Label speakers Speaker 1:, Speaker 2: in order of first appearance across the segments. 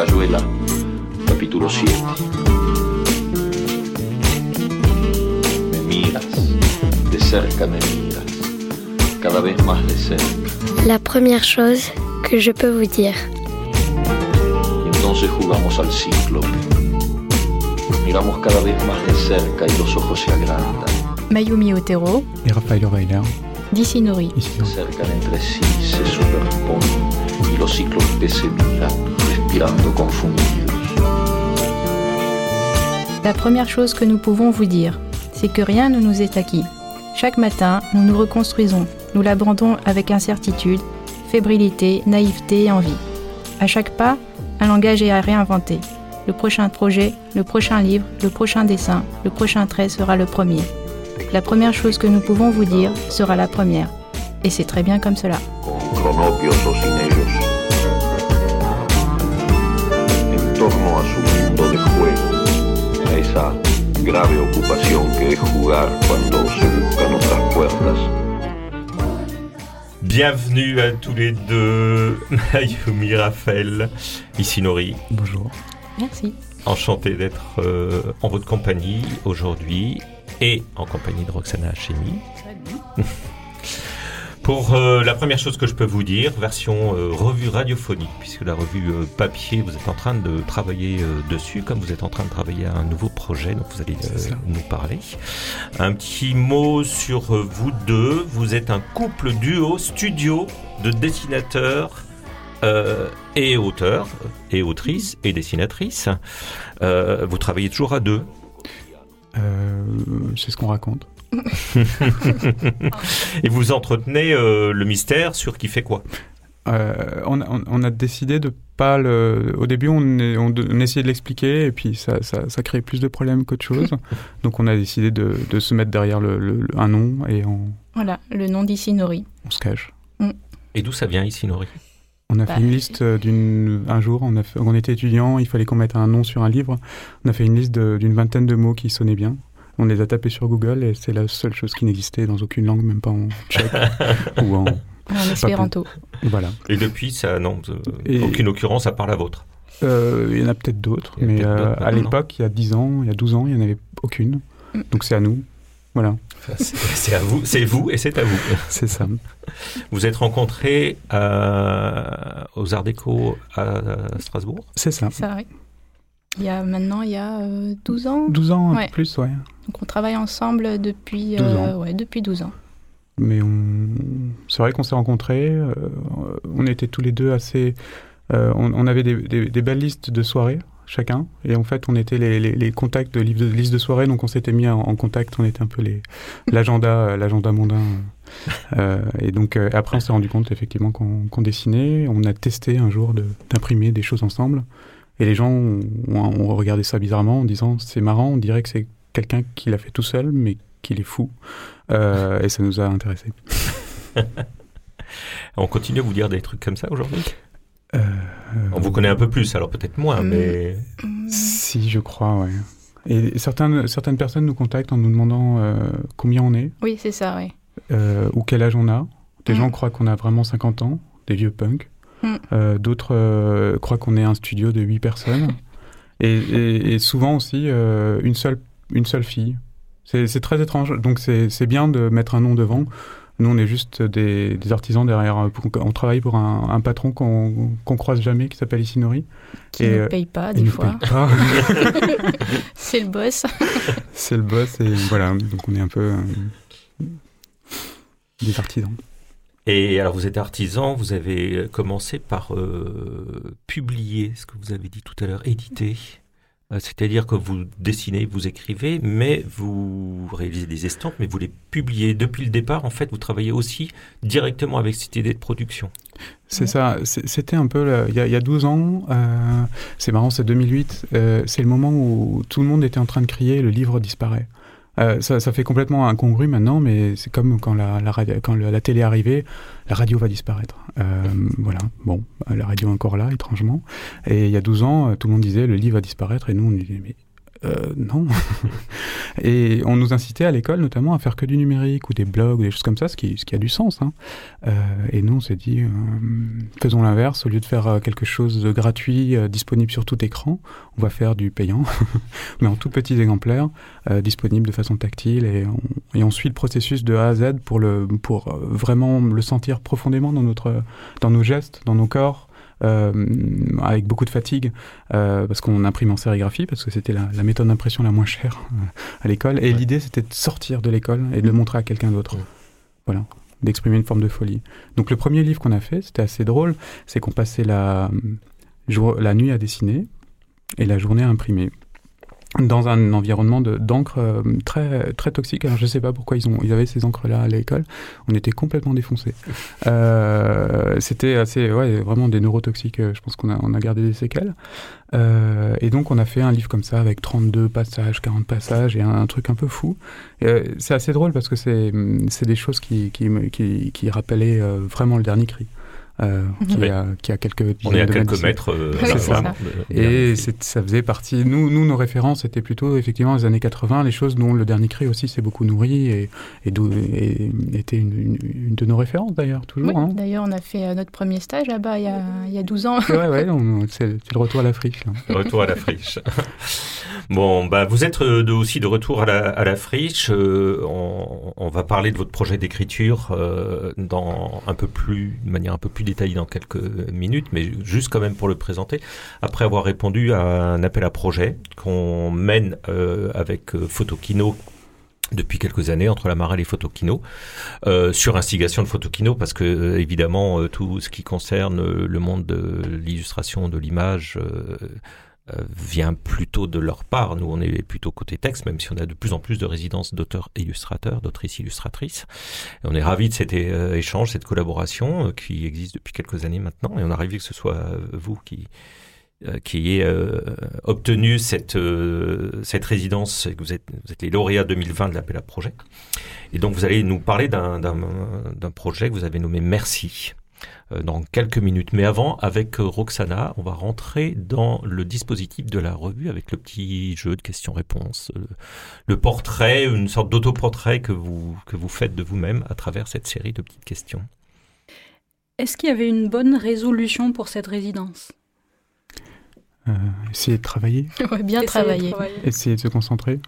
Speaker 1: Rayuela, capítulo 7. Me miras, de cerca me miras, cada vez más de cerca.
Speaker 2: La première chose que je peux vous dire.
Speaker 1: Y entonces jugamos al ciclo. Miramos cada vez más de cerca y los ojos se agrandan.
Speaker 3: Mayumi Otero,
Speaker 4: et Raphaël Weiler,
Speaker 3: d'ici Nori.
Speaker 4: ici.
Speaker 1: Se acercan entre sí, se superponen y los ciclos que se miran, respirando.
Speaker 3: La première chose que nous pouvons vous dire, c'est que rien ne nous est acquis. Chaque matin, nous nous reconstruisons, nous l'abandonnons avec incertitude, fébrilité, naïveté et envie. À chaque pas, un langage est à réinventer. Le prochain projet, le prochain livre, le prochain dessin, le prochain trait sera le premier. La première chose que nous pouvons vous dire sera la première. Et c'est très bien comme cela.
Speaker 1: Con cronopios o sin ellos, en torno a su mundo de juego, a esa grave ocupación que es jugar cuando se buscan otras puertas.
Speaker 5: Bienvenue à tous les deux, Mayumi Raphaël, ici Nori.
Speaker 4: Bonjour.
Speaker 3: Merci.
Speaker 5: Enchanté d'être euh, en votre compagnie aujourd'hui et en compagnie de Roxana Hachemi. Pour euh, la première chose que je peux vous dire, version euh, revue radiophonique, puisque la revue euh, papier, vous êtes en train de travailler dessus, comme vous êtes en train de travailler à un nouveau projet, donc vous allez nous parler. Un petit mot sur vous deux. Vous êtes un couple duo studio de dessinateurs euh, et auteurs, et autrices et dessinatrices. Euh, vous travaillez toujours à deux.
Speaker 4: Euh, c'est ce qu'on raconte.
Speaker 5: et vous entretenez euh, le mystère sur qui fait quoi.
Speaker 4: Euh, on, a- on- on a décidé de pas le. Au début, on, est- on, de- on essayait de l'expliquer et puis ça, ça, ça crée plus de problèmes qu'autre chose. Donc, on a décidé de, de se mettre derrière le, le- le- un nom et on,
Speaker 3: Voilà, le nom d'ici Nori.
Speaker 4: on se cache.
Speaker 5: Et d'où ça vient ici, Nori
Speaker 4: On a
Speaker 3: Bah,
Speaker 4: fait une liste euh, d'une. Un jour, on, a fait- on était étudiant, il fallait qu'on mette un nom sur un livre. On a fait une liste d'une vingtaine de mots qui sonnaient bien. On les a tapés sur Google et c'est la seule chose qui n'existait dans aucune langue, même pas en tchèque ou en.
Speaker 3: En espéranto.
Speaker 4: Voilà.
Speaker 5: Et depuis, ça, non, euh,
Speaker 4: Et-
Speaker 5: aucune occurrence à part la vôtre.
Speaker 4: Euh, il y en a peut-être d'autres, mais euh, à l'époque, il y a 10 ans, il y a 12 ans, il n'y en avait aucune.
Speaker 3: Mm.
Speaker 4: Donc c'est à nous. Voilà,
Speaker 5: Enfin, c'est à vous, c'est vous et c'est à vous.
Speaker 4: c'est ça.
Speaker 5: Vous êtes rencontrés euh, aux Arts Déco à Strasbourg?
Speaker 4: C'est ça.
Speaker 3: Ça, oui. Il y a maintenant, il y a euh, 12 ans?
Speaker 4: 12 ans, un
Speaker 3: Ouais.
Speaker 4: peu plus, ouais.
Speaker 3: Donc on travaille ensemble depuis,
Speaker 4: 12
Speaker 3: euh,
Speaker 4: ans.
Speaker 3: ouais, depuis 12 ans.
Speaker 4: Mais c'est vrai qu'on s'est rencontrés. euh, on était tous les deux assez. euh, on, on avait des, des- des belles listes de soirées, chacun. Et en fait, on était les, les- les contacts de, de listes de soirées. Donc on s'était mis en, en contact. On était un peu l'agenda euh, l'agenda mondain. Euh, et donc euh, après, on s'est rendu compte effectivement qu'on qu'on dessinait. On a testé un jour de- d'imprimer des choses ensemble. Et les gens ont, ont- ont regardé ça bizarrement en disant c'est marrant, on dirait que c'est quelqu'un qui l'a fait tout seul, mais qu'il est fou. Euh, et ça nous a intéressés.
Speaker 5: On continue à vous dire des trucs comme ça aujourd'hui?
Speaker 4: Euh,
Speaker 5: On vous connaît un peu plus, alors peut-être moins,
Speaker 3: Mm.
Speaker 5: mais
Speaker 4: Si, je crois, ouais. Et certaines, certaines personnes nous contactent en nous demandant euh, combien on est
Speaker 3: Oui, c'est ça, oui.
Speaker 4: euh, ou quel âge on a. Des
Speaker 3: Mm.
Speaker 4: gens croient qu'on a vraiment 50 ans, des vieux punks.
Speaker 3: Mm.
Speaker 4: Euh, D'autres euh, croient qu'on est un studio de 8 personnes. et, et- et souvent aussi, euh, une, seule, une seule fille. C'est très étrange. Donc c'est bien de mettre un nom devant. Nous, on est juste des, des artisans derrière. euh, On travaille pour un, un patron qu'on qu'on croise jamais, qui s'appelle Isinori.
Speaker 3: Qui
Speaker 4: Et,
Speaker 3: ne
Speaker 4: euh,
Speaker 3: paye pas, des fois. c'est le boss.
Speaker 4: C'est le boss et voilà, donc on est un peu euh, des artisans.
Speaker 5: Et alors, vous êtes artisan, vous avez commencé par euh, publier ce que vous avez dit tout à l'heure, éditer. Euh, C'est-à-dire que vous dessinez, vous écrivez, mais vous réalisez des estampes, mais vous les publiez. Depuis le départ, en fait, vous travaillez aussi directement avec cette idée de production.
Speaker 4: C'est
Speaker 3: Ouais.
Speaker 4: ça, c'était un peu, le- il y, a- il y a 12 ans, euh, c'est marrant, c'est 2008, euh, c'est le moment où tout le monde était en train de crier « le livre disparaît Euh, ça, ça fait complètement incongru maintenant, mais c'est comme quand la, la, radio- quand la télé est arrivée, la radio va disparaître. Euh, voilà, bon, la radio est encore là, étrangement. Et il y a 12 ans, euh, tout le monde disait le livre va disparaître, et nous on disait mais euh, non. et on nous incitait à l'école notamment à faire que du numérique ou des blogs ou des choses comme ça, ce qui, ce qui a du sens. Hein. Euh, et nous, on s'est dit, euh, faisons l'inverse. Au lieu de faire euh, quelque chose de gratuit, euh, disponible sur tout écran, on va faire du payant, mais en tout petits exemplaires, euh, disponible de façon tactile. Et on, et on suit le processus de A à Z pour, le, pour vraiment le sentir profondément dans, notre, dans nos gestes, dans nos corps. Euh, avec beaucoup de fatigue euh, parce qu'on imprime en sérigraphie parce que c'était la, la méthode d'impression la moins chère euh, à l'école. Et
Speaker 5: Ouais.
Speaker 4: l'idée c'était de sortir de l'école et de le montrer à quelqu'un d'autre.
Speaker 5: Ouais.
Speaker 4: voilà. D'exprimer une forme de folie. Donc le premier livre qu'on a fait c'était assez drôle c'est qu'on passait la, jour- la nuit à dessiner et la journée à imprimer dans un environnement de- d'encre euh, très très toxique. Alors je sais pas pourquoi ils ont ils avaient ces encres là à l'école. On était complètement défoncés. Euh, C'était assez ouais vraiment des neurotoxiques. euh, Je pense qu'on a on a gardé des séquelles. Euh, et donc on a fait un livre comme ça avec 32 passages, 40 passages et un, un truc un peu fou. Euh, c'est assez drôle parce que c'est c'est des choses qui qui qui, qui rappelaient euh, vraiment le dernier cri. Euh, qui,
Speaker 5: Oui.
Speaker 4: a, qui a quelques
Speaker 5: On est à
Speaker 4: de
Speaker 5: quelques
Speaker 4: d'ici.
Speaker 5: mètres euh,
Speaker 3: Oui,
Speaker 5: à
Speaker 3: ça.
Speaker 4: Et c'est- ça faisait partie. Nous, nous, nos références étaient plutôt effectivement les années 80, les choses dont le dernier cri aussi s'est beaucoup nourri et, et, d'où- et était une, une- une de nos références d'ailleurs, toujours.
Speaker 3: Oui,
Speaker 4: hein.
Speaker 3: D'ailleurs, on a fait euh, notre premier stage là-bas il y a, il y a 12 ans.
Speaker 4: Ouais, ouais, on- c'est c'est le retour à la friche. Là.
Speaker 5: Retour à la friche. Bon, bah, vous êtes euh, de- aussi de retour à la, à la friche. Euh, on, on va parler de votre projet d'écriture euh, dans un peu plus, de manière un peu plus détaillée dans quelques minutes, mais juste quand même pour le présenter. Après avoir répondu à un appel à projet qu'on mène euh, avec euh, Photokino depuis quelques années entre la Marelle et Photokino, euh, sur instigation de Photokino, parce que évidemment tout ce qui concerne le monde de l'illustration, de l'image, vient plutôt de leur part. Nous, on est plutôt côté texte, même si on a de plus en plus de résidences d'auteurs illustrateurs, d'autrices illustratrices. On est ravis de cet euh, échange, cette collaboration euh, qui existe depuis quelques années maintenant, et on est ravis que ce soit euh, vous qui euh, qui euh, obtenu cette euh, résidence que vous êtes vous êtes les lauréats 2020 de l'appel à projet. Et donc vous allez nous parler d'un projet que vous avez nommé Merci euh, dans quelques minutes. Mais avant, avec euh, Roxana, on va rentrer dans le dispositif de la revue avec le petit jeu de questions-réponses, euh, le portrait, une sorte d'autoportrait que vous, que vous faites de vous-même à travers cette série de petites questions.
Speaker 6: Est-ce qu'il y avait une bonne résolution pour cette résidence?
Speaker 4: Euh, essayer de travailler,
Speaker 3: Ouais, bien
Speaker 6: Essayer de
Speaker 3: travailler.
Speaker 6: travailler.
Speaker 4: essayer de se concentrer.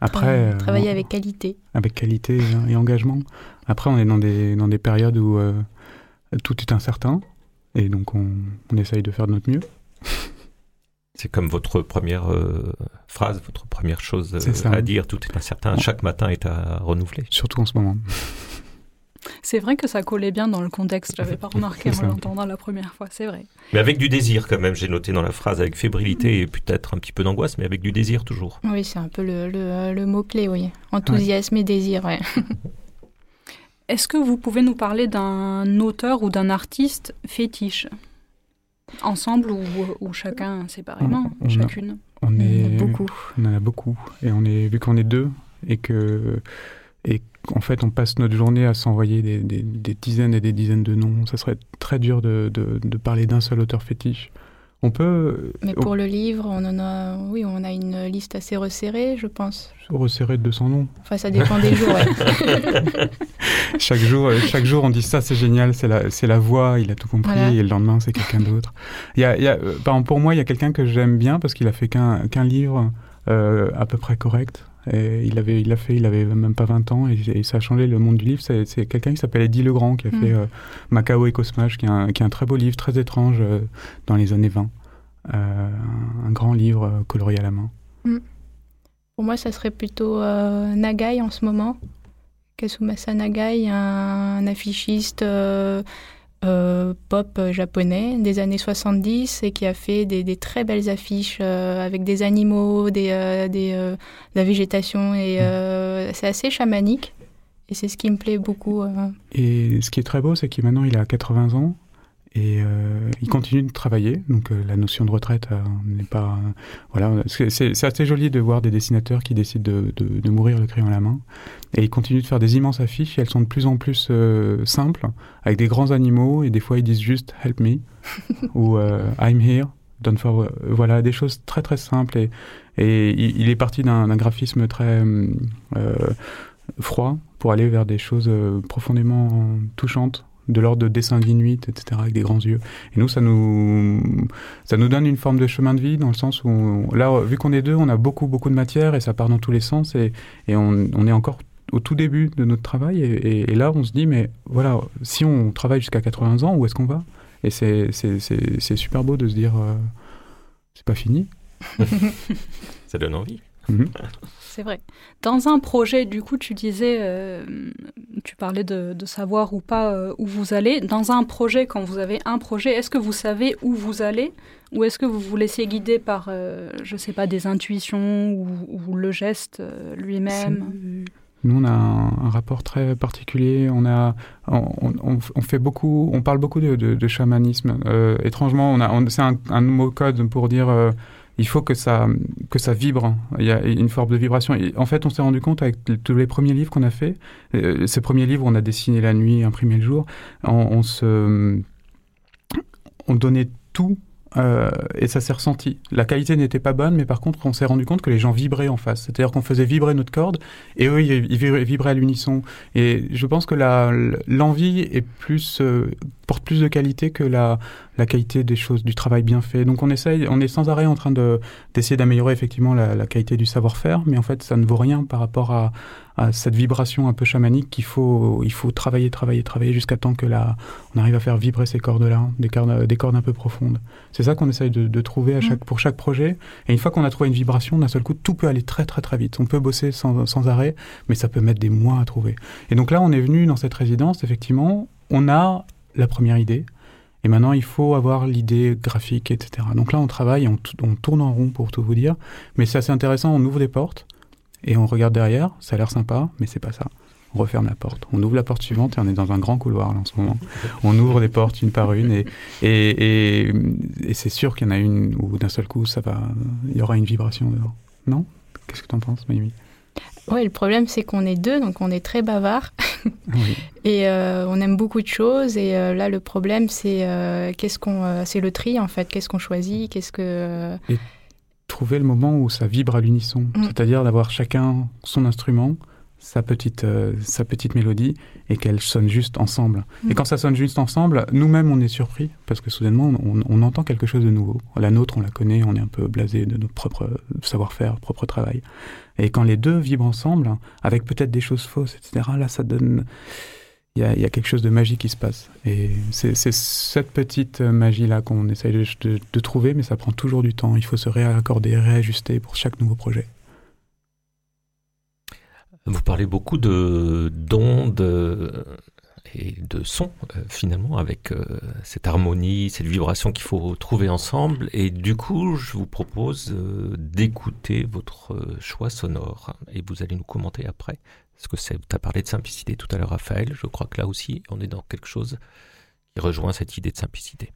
Speaker 4: Après,
Speaker 3: Euh,
Speaker 4: euh,
Speaker 3: travailler avec qualité.
Speaker 4: avec qualité et, et engagement. Après, on est dans des, dans des périodes où euh, tout est incertain et donc on, on essaye de faire de notre mieux.
Speaker 5: C'est comme votre première euh, phrase, votre première chose euh, à dire. Tout est incertain. Chaque matin est à renouveler.
Speaker 4: Surtout en ce moment.
Speaker 6: C'est vrai que ça collait bien dans le contexte. J'avais pas remarqué en l'entendant la première fois. C'est vrai.
Speaker 5: Mais avec du désir quand même. J'ai noté dans la phrase avec fébrilité et peut-être un petit peu d'angoisse, mais avec du désir toujours.
Speaker 3: Oui, c'est un peu le, le- le mot-clé, oui. Enthousiasme et désir, ouais.
Speaker 6: Est-ce que vous pouvez nous parler d'un auteur ou d'un artiste fétiche? Ensemble ou, ou chacun séparément,
Speaker 4: On- on a-
Speaker 6: chacune?
Speaker 4: On
Speaker 3: y en a
Speaker 4: est
Speaker 3: beaucoup.
Speaker 4: On en a beaucoup. Et on est, vu qu'on est deux, et que, et qu'en fait, on passe notre journée à s'envoyer des, des- des dizaines et des dizaines de noms, ça serait très dur de, de- de parler d'un seul auteur fétiche. On peut
Speaker 3: Mais pour le livre, on en a, oui, on a une liste assez resserrée, je pense.
Speaker 4: resserrer de 200 noms.
Speaker 3: Enfin, ça dépend des jours, ouais.
Speaker 4: Chaque jour, euh, chaque jour, on dit ça, c'est génial, c'est la, c'est la voix, il a tout compris,
Speaker 3: Voilà.
Speaker 4: et le lendemain, c'est quelqu'un d'autre. Il y a, il y a, euh, par exemple, pour moi, il y a quelqu'un que j'aime bien parce qu'il a fait qu'un qu'un livre euh, à peu près correct. Et il avait, il l'a fait, il avait même pas 20 ans et, et ça a changé le monde du livre. C'est, quelqu'un qui s'appelle Eddie Legrand qui a
Speaker 3: Mm.
Speaker 4: fait euh, Macao et Cosmage, qui est, un, qui est un très beau livre, très étrange euh, dans les années 20. Euh, un grand livre colorié à la main.
Speaker 3: Pour moi, ça serait plutôt Nagai en ce moment. Kasumasa Nagai, un, affichiste euh, pop japonais des années 70 et qui a fait des, des très belles affiches euh, avec des animaux, des, euh, des, euh, de la végétation et euh, c'est assez chamanique. Et c'est ce qui me plaît beaucoup.
Speaker 4: Et ce qui est très beau, c'est qu'il maintenant il a 80 ans et euh, il continue de travailler. Donc euh, la notion de retraite euh, n'est pas. euh, voilà, c'est assez joli de voir des dessinateurs qui décident de, de- de mourir le crayon à la main. Et il continue de faire des immenses affiches. Et elles sont de plus en plus euh, simples, avec des grands animaux. Et des fois ils disent juste Help me ou euh, I'm here. Done for, voilà, des choses très très simples. Et, et il, est parti d'un graphisme très froid pour aller vers des choses profondément touchantes de l'ordre de dessin d'Inuit, etc., avec des grands yeux. Et nous, ça nous, ça nous donne une forme de chemin de vie, dans le sens où, là, vu qu'on est deux, on a beaucoup, beaucoup de matière, et ça part dans tous les sens, et, et on, on est encore au tout début de notre travail, et, et, là, on se dit, mais voilà, si on travaille jusqu'à 80 ans, où est-ce qu'on va? Et c'est super beau de se dire, euh, c'est pas fini.
Speaker 5: ça donne envie.
Speaker 4: Mhm.
Speaker 6: C'est vrai. Dans un projet, du coup, tu disais, euh, tu parlais de, savoir ou pas euh, où vous allez. Dans un projet, quand vous avez un projet, est-ce que vous savez où vous allez? Ou est-ce que vous vous laissez guider par, euh, je sais pas, des intuitions ou, le geste lui-même?
Speaker 4: Nous, on a un, rapport très particulier. On a, on, fait beaucoup, on parle beaucoup de, chamanisme. étrangement, on a, c'est un, un, mot code pour dire il faut que ça, que ça vibre. Il y a une forme de vibration. En fait, on s'est rendu compte avec tous les premiers livres qu'on a fait, euh, ces premiers livres, on a dessiné la nuit, imprimé le jour, on, se, on donnait tout euh, et ça s'est ressenti. La qualité n'était pas bonne, mais par contre, on s'est rendu compte que les gens vibraient en face. C'est-à-dire qu'on faisait vibrer notre corde, et eux, ils vibraient à l'unisson. Et je pense que l'envie est plus euh, porte plus de qualité que la, la qualité des choses, du travail bien fait. Donc on essaye, on est sans arrêt en train de d'essayer d'améliorer effectivement la, la, qualité du savoir-faire, mais en fait, ça ne vaut rien par rapport à, à cette vibration un peu chamanique qu'il faut, il faut travailler, travailler, travailler jusqu'à temps que là, on arrive à faire vibrer ces cordes-là, des cordes, des cordes un peu profondes. C'est ça qu'on essaye de, de, trouver à mm. chaque, pour chaque projet. Et une fois qu'on a trouvé une vibration, d'un seul coup, tout peut aller très, très, très vite. On peut bosser sans, sans arrêt, mais ça peut mettre des mois à trouver. Et donc là, on est venu dans cette résidence, effectivement, on a la première idée. Et maintenant, il faut avoir l'idée graphique, etc. Donc là, on travaille, on, on, tourne en rond pour tout vous dire. Mais c'est assez intéressant, on ouvre des portes et on regarde derrière, ça a l'air sympa, mais c'est pas ça. On referme la porte. On ouvre la porte suivante et on est dans un grand couloir là, en ce moment. On ouvre des portes une par une et, et, et, c'est sûr qu'il y en a une où d'un seul coup, ça va, il y aura une vibration dedans. Non? Qu'est-ce que tu en penses, Maïmi?
Speaker 3: Oui, le problème, c'est qu'on est deux, donc on est très bavard. et euh, on aime beaucoup de choses. Et euh, là, le problème, c'est euh, qu'est-ce qu'on, c'est le tri en fait. Qu'est-ce qu'on choisit? Qu'est-ce que
Speaker 4: trouver le moment où ça vibre à l'unisson, mm. c'est-à-dire d'avoir chacun son instrument, sa petite, euh, sa petite mélodie, et qu'elle sonne juste ensemble. Et mm. quand ça sonne juste ensemble, nous-mêmes, on est surpris, parce que soudainement, on, entend quelque chose de nouveau. La nôtre, on la connaît, on est un peu blasé de notre propre savoir-faire, propre travail. Et quand les deux vibrent ensemble, avec peut-être des choses fausses, etc., là, ça donne il y, a, quelque chose de magique qui se passe. Et c'est cette petite magie-là qu'on essaye de, trouver, mais ça prend toujours du temps. Il faut se réaccorder, réajuster pour chaque nouveau projet.
Speaker 5: Vous parlez beaucoup de d'ondes et de sons, euh, finalement, avec euh, cette harmonie, cette vibration qu'il faut trouver ensemble. Et du coup, je vous propose euh, d'écouter votre choix sonore. Et vous allez nous commenter après parce que tu as parlé de simplicité tout à l'heure, Raphaël. Je crois que là aussi, on est dans quelque chose qui rejoint cette idée de simplicité.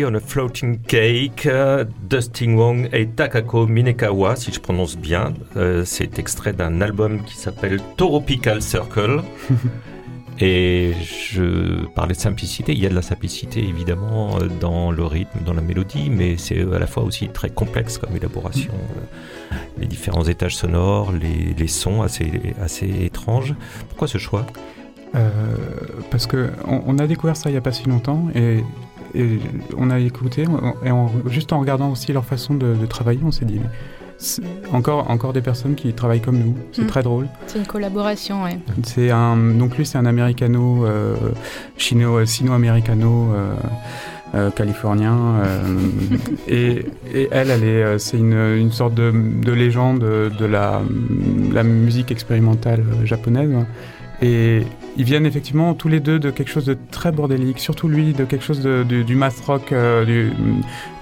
Speaker 5: Party on a Floating Cake, Dustin Wong et Takako Minekawa, si je prononce bien. Euh, c'est extrait d'un album qui s'appelle Tropical Circle. Et je parlais de simplicité, il y a de la simplicité évidemment euh, dans le rythme, dans la mélodie, mais c'est à la fois aussi très complexe comme élaboration. Euh, les différents étages sonores, les, sons assez, assez étranges. Pourquoi ce choix?
Speaker 4: Euh, Parce que on, a découvert ça il n'y a pas si longtemps et, on a écouté, et juste en regardant aussi leur façon de, de travailler, on s'est dit encore, encore des personnes qui travaillent comme nous. C'est mm. très drôle.
Speaker 3: C'est une collaboration, oui.
Speaker 4: C'est un, donc lui, c'est un américano, euh, chino, sino-américano. Euh, euh, californien et, et, elle, elle est, c'est une, une, sorte de, de légende de la, la musique expérimentale japonaise et ils viennent effectivement tous les deux de quelque chose de très bordélique, surtout lui de quelque chose de, du math rock euh, du,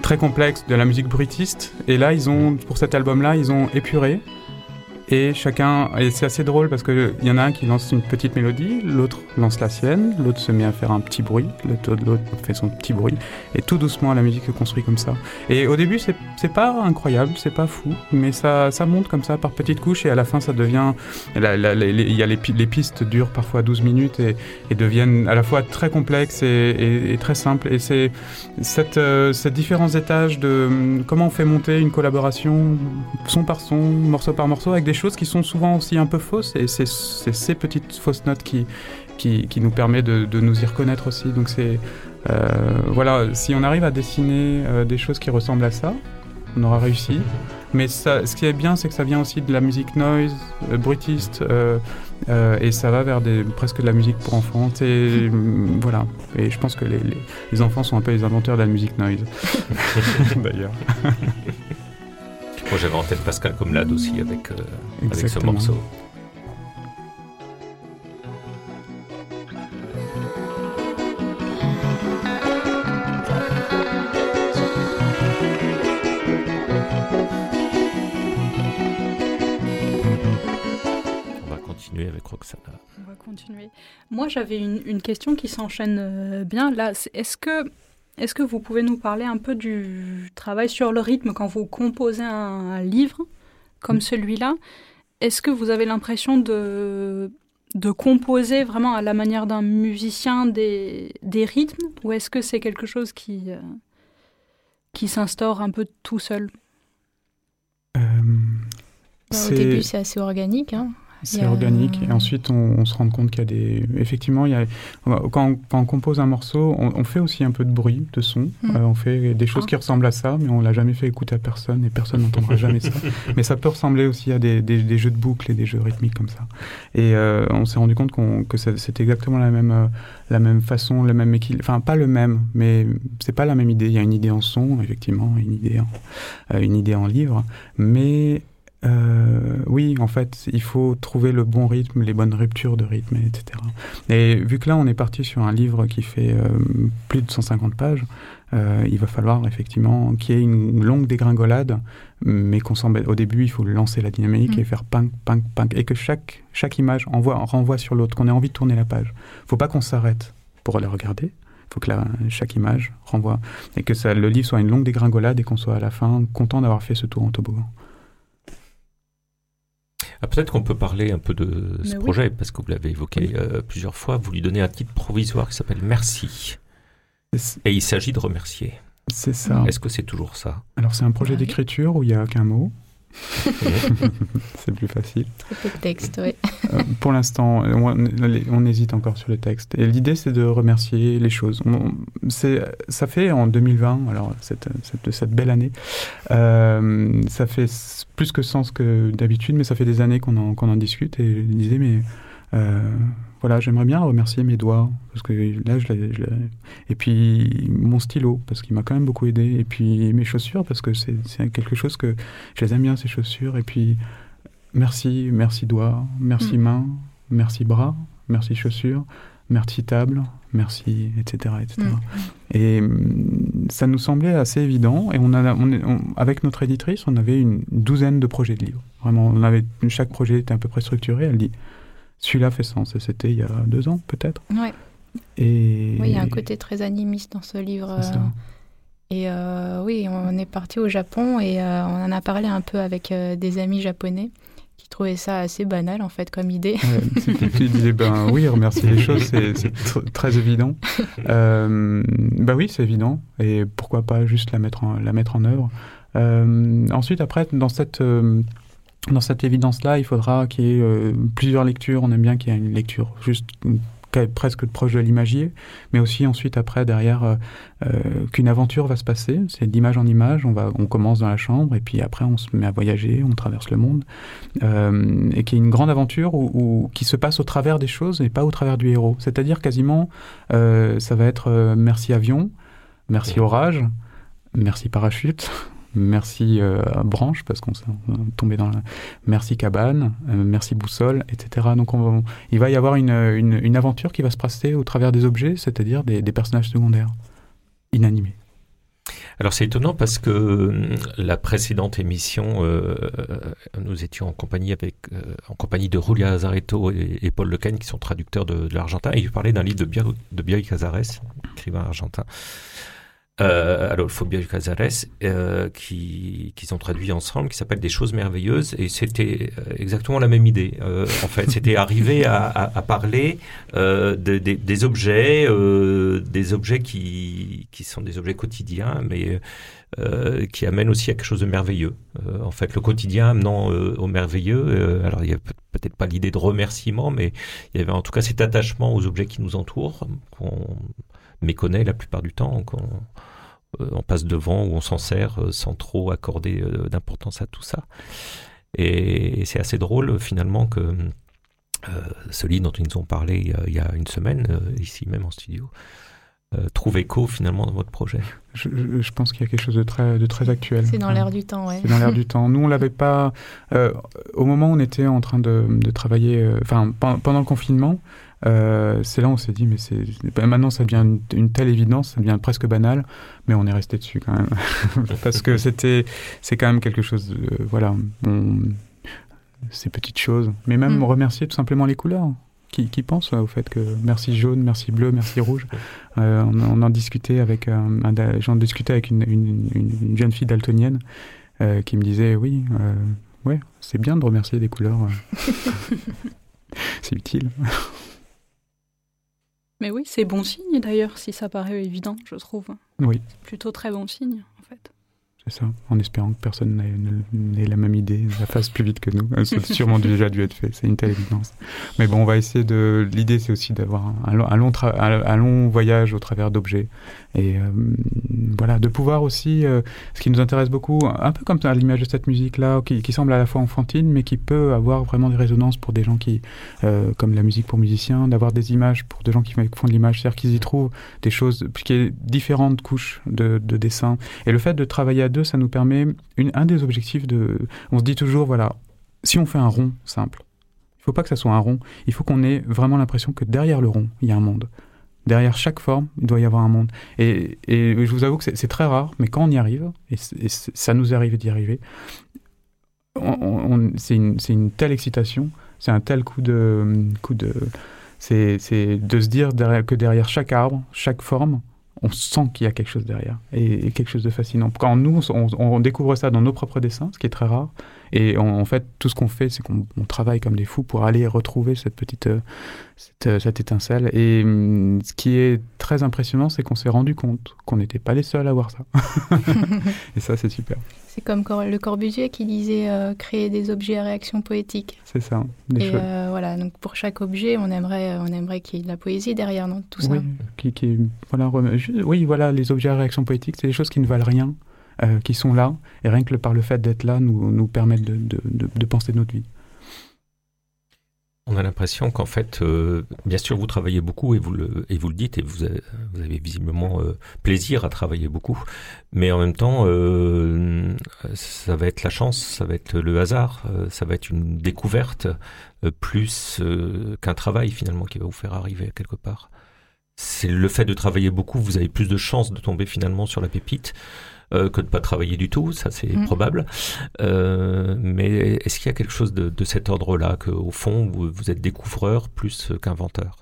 Speaker 4: très complexe, de la musique bruitiste. Et là, ils ont, pour cet album-là, ils ont épuré et chacun, et c'est assez drôle parce qu'il y en a un qui lance une petite mélodie, l'autre lance la sienne, l'autre se met à faire un petit bruit, l'autre fait son petit bruit, et tout doucement la musique se construit comme ça. Et au début, c'est pas incroyable, c'est pas fou, mais ça, ça monte comme ça par petites couches, et à la fin, ça devient. Il y a les, les, pistes durent parfois 12 minutes et, et, deviennent à la fois très complexes et, très simples. Et c'est cette, euh, différents étages de comment on fait monter une collaboration son par son, morceau par morceau, avec des choses qui sont souvent aussi un peu fausses, et c'est ces petites fausses notes qui, qui, qui nous permet de, de, nous y reconnaître aussi. Donc c'est euh, voilà, si on arrive à dessiner euh, des choses qui ressemblent à ça, on aura réussi. Mais ça, ce qui est bien, c'est que ça vient aussi de la musique noise, euh, bruitiste, et ça va vers des, presque de la musique pour enfants. Et voilà. Et je pense que les, les enfants sont un peu les inventeurs de la musique noise, d'ailleurs.
Speaker 5: Moi j'avais en tête Pascal Comlade aussi avec, euh, avec ce morceau. On va continuer avec Roxana.
Speaker 6: On va continuer. Moi j'avais une, une, question qui s'enchaîne euh, bien là. Est-ce que est-ce que vous pouvez nous parler un peu du travail sur le rythme quand vous composez un, livre comme mm. celui-là? Est-ce que vous avez l'impression de, de composer vraiment à la manière d'un musicien des, des, rythmes? Ou est-ce que c'est quelque chose qui, euh, qui s'instaure un peu tout seul?
Speaker 3: Euh, bah, Au début, c'est assez organique. Hein
Speaker 4: c'est organique. Et ensuite, on, se rend compte qu'il y a des. Effectivement, il y a... quand, on, compose un morceau, on, fait aussi un peu de bruit, de son. Hmm. Euh, on fait des choses ah. qui ressemblent à ça, mais on l'a jamais fait écouter à personne et personne n'entendra jamais ça. Mais ça peut ressembler aussi à des, des, jeux de boucles et des jeux rythmiques comme ça. Et euh, on s'est rendu compte que c'est exactement la même, euh, la même façon, le même équilibre. Enfin, pas le même, mais c'est pas la même idée. Il y a une idée en son, effectivement, une idée en, une idée en livre, mais euh, oui, en fait, il faut trouver le bon rythme, les bonnes ruptures de rythme, etc. Et vu que là, on est parti sur un livre qui fait euh, plus de 150 pages, euh, il va falloir effectivement qu'il y ait une longue dégringolade, mais qu'on Au début, il faut lancer la dynamique et mm. faire ping, ping, ping, et que chaque, chaque image envoie, renvoie sur l'autre, qu'on ait envie de tourner la page. faut pas qu'on s'arrête pour la regarder. Il faut que la, chaque image renvoie et que ça, le livre soit une longue dégringolade et qu'on soit à la fin content d'avoir fait ce tour en toboggan.
Speaker 5: Ah, peut-être qu'on peut parler un peu de ce projet, parce que vous l'avez évoqué euh, plusieurs fois. Vous lui donnez un titre provisoire qui s'appelle Merci. Et il s'agit de remercier.
Speaker 4: C'est ça.
Speaker 5: Est-ce que c'est toujours ça?
Speaker 4: Alors, c'est un projet d'écriture où il n'y a qu'un mot? c'est plus facile.
Speaker 3: Très peu de texte, oui.
Speaker 4: Euh, pour l'instant, on, hésite encore sur le texte. Et l'idée, c'est de remercier les choses. ça fait en 2020, alors cette, cette, belle année, euh, ça fait plus que sens que d'habitude, mais ça fait des années qu'on en, en, discute. Et je disais, mais voilà, j'aimerais bien remercier mes doigts, parce que là, je l'ai. Et puis mon stylo, parce qu'il m'a quand même beaucoup aidé. Et puis mes chaussures, parce que c'est quelque chose que. Je les aime bien, ces chaussures. Et puis merci, merci doigts, merci mm. mains, merci bras, merci chaussures, merci table, merci, etc. etc. Mm. Et mm, ça nous semblait assez évident. Et on a, on, avec notre éditrice, on avait une douzaine de projets de livres. Vraiment, on avait, chaque projet était à peu près structuré. Elle dit celui-là fait sens. C'était il y a deux ans, peut-être.
Speaker 3: Ouais. Et... Oui, il y a un côté très animiste dans ce livre. Et euh, oui, on est parti au Japon et euh, on en a parlé un peu avec euh, des amis japonais qui trouvaient ça assez banal en fait comme idée.
Speaker 4: Ouais, tu disais ben oui, remercier les choses, c'est tr très évident. Euh, bah oui, c'est évident. Et pourquoi pas juste la mettre en, la mettre en œuvre. Euh, ensuite, après, dans cette euh, dans cette évidence-là, il faudra qu'il y ait euh, plusieurs lectures. On aime bien qu'il y ait une lecture juste presque proche de l'imagier, mais aussi ensuite après derrière euh, euh, qu'une aventure va se passer. C'est d'image en image. On va, on commence dans la chambre et puis après on se met à voyager, on traverse le monde euh, et qu'il y ait une grande aventure où, où, qui se passe au travers des choses et pas au travers du héros. C'est-à-dire quasiment, euh, ça va être euh, merci avion, merci orage, merci parachute. Merci euh, branche parce qu'on s'est tombé dans la merci cabane, euh, merci boussole, etc. Donc il va y avoir une, aventure qui va se passer au travers des objets, c'est-à-dire des, personnages secondaires inanimés.
Speaker 5: Alors c'est étonnant parce que euh, la précédente émission, nous étions en compagnie avec en compagnie de Julia Azaretto et, Paul Lecagne qui sont traducteurs de, l'argentin et ils parlaient d'un livre de Bioy Casares, écrivain argentin euh, Adolfo Casares, euh, qui, qui sont traduits ensemble, qui s'appelle Des choses merveilleuses, et c'était euh, exactement la même idée. Euh, en fait, c'était arriver à, à, à parler euh, de, de, des objets, euh, des objets qui, qui sont des objets quotidiens, mais euh, qui amènent aussi à quelque chose de merveilleux. En fait, le quotidien amenant au merveilleux. alors, il n'y a peut-être pas l'idée de remerciement, mais il y avait en tout cas cet attachement aux objets qui nous entourent, qu'on méconnaît la plupart du temps, qu'on euh, passe devant ou on s'en sert euh, sans trop accorder euh, d'importance à tout ça. Et, c'est assez drôle finalement que ce livre dont ils nous ont parlé il y a, une semaine, ici même en studio, trouve écho finalement dans votre projet.
Speaker 4: Je, je, je pense qu'il y a quelque chose de très, de très actuel.
Speaker 3: C'est dans l'air du temps, ouais.
Speaker 4: C'est dans l'air du temps. Nous, on l'avait pas. Euh, au moment où on était en train de, de travailler, enfin, pendant le confinement, euh, c'est là où on s'est dit, mais c'est maintenant ça devient une, une, telle évidence, ça devient presque banal, mais on est resté dessus quand même parce que c'était c'est quand même quelque chose. De, voilà, on, ces petites choses, mais même mm. remercier tout simplement les couleurs. Qui, qui pense au fait que merci jaune, merci bleu, merci rouge. Euh, on, on, en discutait avec un, un j'en discutais avec une, une, une, jeune fille daltonienne euh, qui me disait oui, euh, ouais, c'est bien de remercier des couleurs. c'est utile.
Speaker 6: Mais oui, c'est bon signe d'ailleurs, si ça paraît évident, je trouve.
Speaker 4: Oui.
Speaker 6: Plutôt très bon signe.
Speaker 4: Ça, en espérant que personne n'ait la même idée, la fasse plus vite que nous. C'est sûrement déjà dû être fait, c'est une telle évidence. Mais bon, on va essayer de. L'idée, c'est aussi d'avoir un, long voyage au travers d'objets. Et euh, voilà, de pouvoir aussi. Euh, ce qui nous intéresse beaucoup, un peu comme l'image de cette musique-là, qui, semble à la fois enfantine, mais qui peut avoir vraiment des résonances pour des gens qui. Euh, comme la musique pour musiciens, d'avoir des images pour des gens qui font de l'image, c'est-à-dire qu'ils y trouvent des choses, qui est différentes couches de, de dessin. Et le fait de travailler à deux, ça nous permet un des objectifs de. On se dit toujours, voilà, si on fait un rond simple, il faut pas que ça soit un rond. Il faut qu'on ait vraiment l'impression que derrière le rond, il y a un monde. Derrière chaque forme, il doit y avoir un monde. Et, je vous avoue que c'est très rare, mais quand on y arrive, et, ça nous arrive d'y arriver, c'est une, une, telle excitation, c'est un tel coup de, coup de, c'est de se dire que derrière chaque arbre, chaque forme, on sent qu'il y a quelque chose derrière et, et, quelque chose de fascinant. Quand nous, on, on, découvre ça dans nos propres dessins, ce qui est très rare, et on, en fait, tout ce qu'on fait, c'est qu'on travaille comme des fous pour aller retrouver cette petite euh, cette, cette, étincelle. Et hum, ce qui est très impressionnant, c'est qu'on s'est rendu compte qu'on n'était pas les seuls à voir ça. et ça, c'est super.
Speaker 3: C'est comme le Corbusier qui disait euh, créer des objets à réaction poétique.
Speaker 4: C'est ça.
Speaker 3: et euh, voilà, donc pour chaque objet, on aimerait, on aimerait qu'il y ait de la poésie derrière non, tout
Speaker 4: oui,
Speaker 3: ça.
Speaker 4: Qui, qui, voilà, oui, voilà, les objets à réaction poétique, c'est des choses qui ne valent rien, euh, qui sont là, et rien que par le fait d'être là, nous, nous permettent de, de, de, de penser notre vie.
Speaker 5: On a l'impression qu'en fait, euh, bien sûr, vous travaillez beaucoup et vous le, et vous le dites, et vous avez, vous avez visiblement euh, plaisir à travailler beaucoup, mais en même temps, euh, ça va être la chance, ça va être le hasard, euh, ça va être une découverte euh, plus qu'un travail finalement qui va vous faire arriver quelque part. C'est le fait de travailler beaucoup, vous avez plus de chances de tomber finalement sur la pépite euh, que de pas travailler du tout, ça c'est mmh. probable. Euh, mais est-ce qu'il y a quelque chose de, de cet ordre-là, qu'au fond vous, vous, êtes découvreur plus qu'inventeur?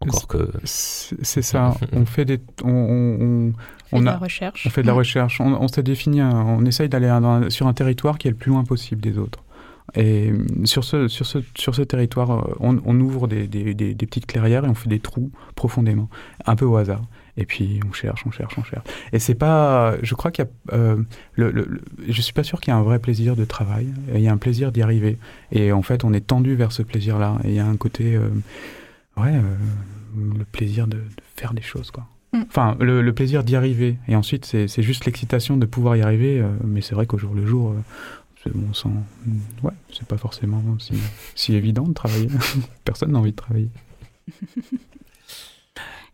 Speaker 5: Encore que.
Speaker 4: C'est ça. on fait des. On, on,
Speaker 3: on, de a, la recherche.
Speaker 4: On fait de la recherche. On, s'est défini. on essaye d'aller sur un territoire qui est le plus loin possible des autres. Et sur ce, sur ce, sur ce territoire, euh, on, on ouvre des, des, des, petites clairières et on fait des trous profondément, un peu au hasard. Et puis on cherche, on cherche, on cherche. Et c'est pas, je crois qu'il y a, euh, le, le, je suis pas sûr qu'il y a un vrai plaisir de travail. Il y a un plaisir d'y arriver. Et en fait, on est tendu vers ce plaisir-là. Et il y a un côté, euh, ouais, euh, le plaisir de, de, faire des choses, quoi. Mm. Enfin, le, le plaisir d'y arriver. Et ensuite, c'est juste l'excitation de pouvoir y arriver. mais c'est vrai qu'au jour le jour, bon sang. Ouais, c'est pas forcément si, si évident de travailler. Personne n'a envie de travailler.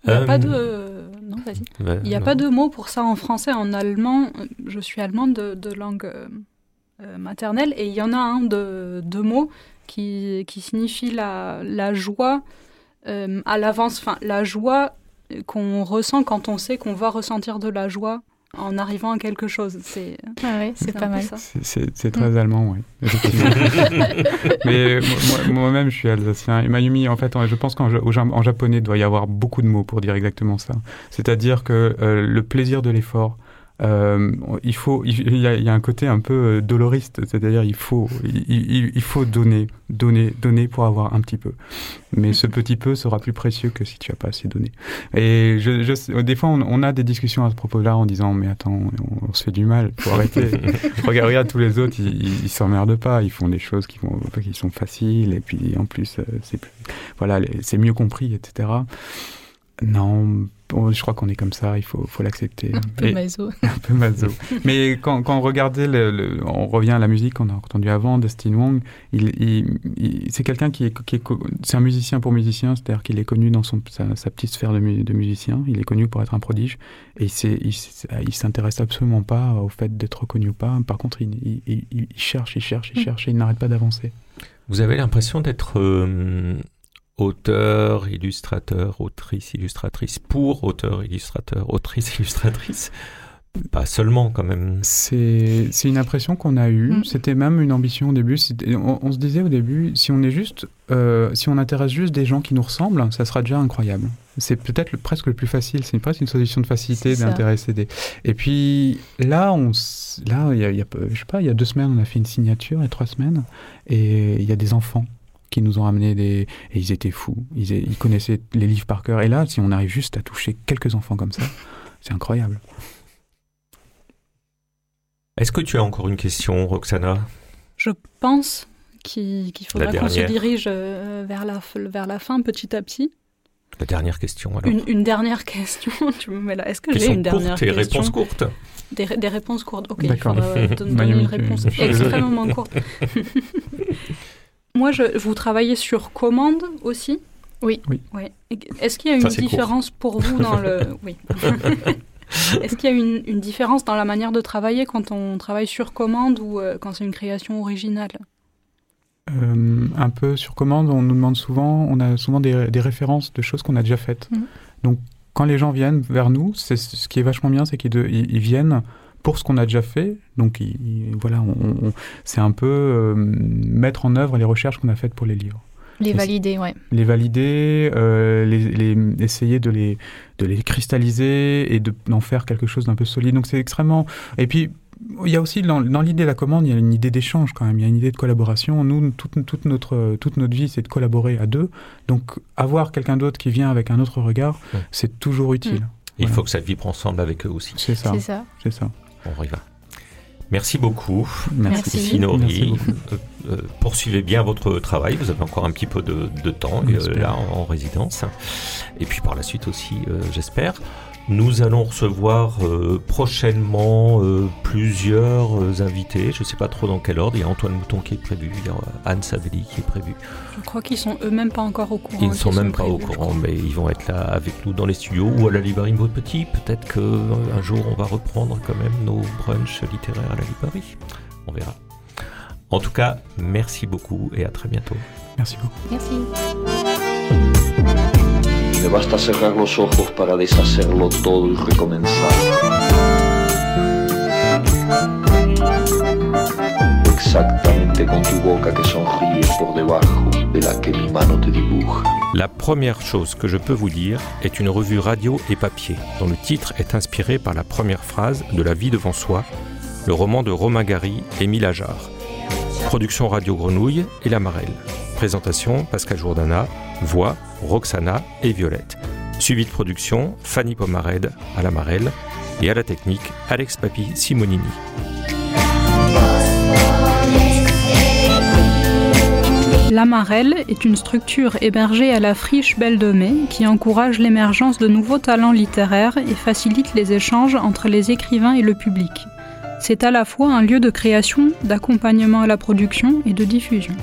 Speaker 6: Il n'y a, pas de... Non, vas-y. Il n'y a pas de mot pour ça en français. En allemand, je suis allemande de, langue euh, euh, maternelle et il y en a un de, deux mots qui, qui signifie la, la joie euh, à l'avance. Enfin, la joie qu'on ressent quand on sait qu'on va ressentir de la joie en arrivant à quelque chose. C'est
Speaker 3: ah c'est pas mal.
Speaker 4: C'est très mm. allemand, oui. Mais moi-même, je suis alsacien. Et Mayumi, en fait, je pense qu'en en japonais, il doit y avoir beaucoup de mots pour dire exactement ça. C'est-à-dire que euh, le plaisir de l'effort, euh, il faut, il y, a, il y, a, un côté un peu euh, doloriste, c'est-à-dire il faut, il, il, faut donner, donner, donner pour avoir un petit peu. Mais ce petit peu sera plus précieux que si tu as pas assez donné. Et je, je des fois, on, a des discussions à ce propos-là en disant, mais attends, on, se fait du mal, faut arrêter. regarde, regarde tous les autres, ils, ils s'emmerdent pas, ils font des choses qui, vont, qui sont faciles, et puis en plus, euh, c'est voilà, c'est mieux compris, etc. Non, je crois qu'on est comme ça, il faut, faut l'accepter.
Speaker 3: Un peu mazo.
Speaker 4: un peu mazo. Mais quand, quand on regardait, le, on revient à la musique qu'on a entendu avant, Dustin Wong, il, c'est quelqu'un qui est, qui est c'est un musicien pour musicien, c'est-à-dire qu'il est connu dans son, sa, petite sphère de, de, musicien, il est connu pour être un prodige, et il, il s'intéresse absolument pas au fait d'être reconnu ou pas. Par contre, il, il cherche, il cherche, il mm. cherche, et il n'arrête pas d'avancer.
Speaker 5: Vous avez l'impression d'être euh, auteur, illustrateur, autrice, illustratrice, pour auteur, illustrateur, autrice, illustratrice. Pas seulement quand même.
Speaker 4: C'est une impression qu'on a eue. Mm. C'était même une ambition au début. On, se disait au début, si on est juste, euh, si on intéresse juste des gens qui nous ressemblent, ça sera déjà incroyable. C'est peut-être presque le plus facile. C'est presque une solution de facilité d'intéresser des. Et puis là, on, là, il y, a, je sais pas, il y a deux semaines, on a fait une signature, et trois semaines, et il y a des enfants qui nous ont amené des... Et ils étaient fous. Ils, ils, connaissaient les livres par cœur. Et là, si on arrive juste à toucher quelques enfants comme ça, c'est incroyable.
Speaker 5: Est-ce que tu as encore une question, Roxana?
Speaker 6: Je pense qu'il faudra qu'on se dirige euh, vers la, vers la fin petit à petit.
Speaker 5: La dernière question alors.
Speaker 6: Une, dernière question, tu me mets là. Est-ce que j'ai une dernière
Speaker 5: question?
Speaker 6: et
Speaker 5: réponses courtes?
Speaker 6: Des, des, réponses courtes. Ok, il faudra donner une réponse extrêmement courte. Moi, je, vous travaillez sur commande aussi?
Speaker 3: Oui.
Speaker 4: oui.
Speaker 6: Est-ce qu'il y a une différence pour vous dans le... Oui. Est-ce qu'il y a une, une, différence dans la manière de travailler quand on travaille sur commande ou euh, quand c'est une création originale?
Speaker 4: Euh, Un peu sur commande, on nous demande souvent, on a souvent des, des références de choses qu'on a déjà faites. Mhm. Donc quand les gens viennent vers nous, c'est ce qui est vachement bien, c'est qu'ils ils viennent pour ce qu'on a déjà fait. Donc voilà, c'est un peu euh, mettre en œuvre les recherches qu'on a faites pour les livres.
Speaker 3: Les valider, ouais.
Speaker 4: Les valider, euh, les, essayer de les, de les cristalliser et d'en faire quelque chose d'un peu solide. Donc c'est extrêmement... Et puis, il y a aussi dans, l'idée de la commande, il y a une idée d'échange quand même, il y a une idée de collaboration. Nous, toute, toute notre, toute notre vie, c'est de collaborer à deux. Donc avoir quelqu'un d'autre qui vient avec un autre regard, c'est toujours utile.
Speaker 5: Il faut que ça vibre ensemble avec eux aussi.
Speaker 4: C'est ça. C'est ça.
Speaker 5: On y va. Merci beaucoup.
Speaker 4: Merci,
Speaker 5: Sinori. Euh, euh, poursuivez bien votre travail. Vous avez encore un petit peu de, temps euh, là en, résidence. Et puis par la suite aussi, j'espère. Nous allons recevoir euh, prochainement euh, plusieurs euh, invités. Je ne sais pas trop dans quel ordre. Il y a Antoine Mouton qui est prévu, il y a Anne Savelli qui est prévu.
Speaker 6: Je crois qu'ils sont eux-mêmes pas encore au courant.
Speaker 5: Ils ne sont même pas au courant, mais ils vont être là avec nous dans les studios ou à la librairie Maud Petit. Peut-être qu'un jour on va reprendre quand même nos brunchs littéraires à la librairie. On verra. En tout cas, merci beaucoup et à très bientôt.
Speaker 4: Merci beaucoup.
Speaker 3: Merci.
Speaker 1: Basta de la te.
Speaker 5: La première chose que je peux vous dire est une revue radio et papier, dont le titre est inspiré par la première phrase de La vie devant soi, le roman de Romain Gary et Émile Ajar. Production Radio Grenouille et La Marelle. Présentation Pascal Jourdana, voix Roxana et Violette. Suivi de production Fanny Pomared à La Marelle et à la technique Alex Papi Simonini.
Speaker 6: L'Amarelle est une structure hébergée à la friche Belle de Mai qui encourage l'émergence de nouveaux talents littéraires et facilite les échanges entre les écrivains et le public. C'est à la fois un lieu de création, d'accompagnement à la production et de diffusion.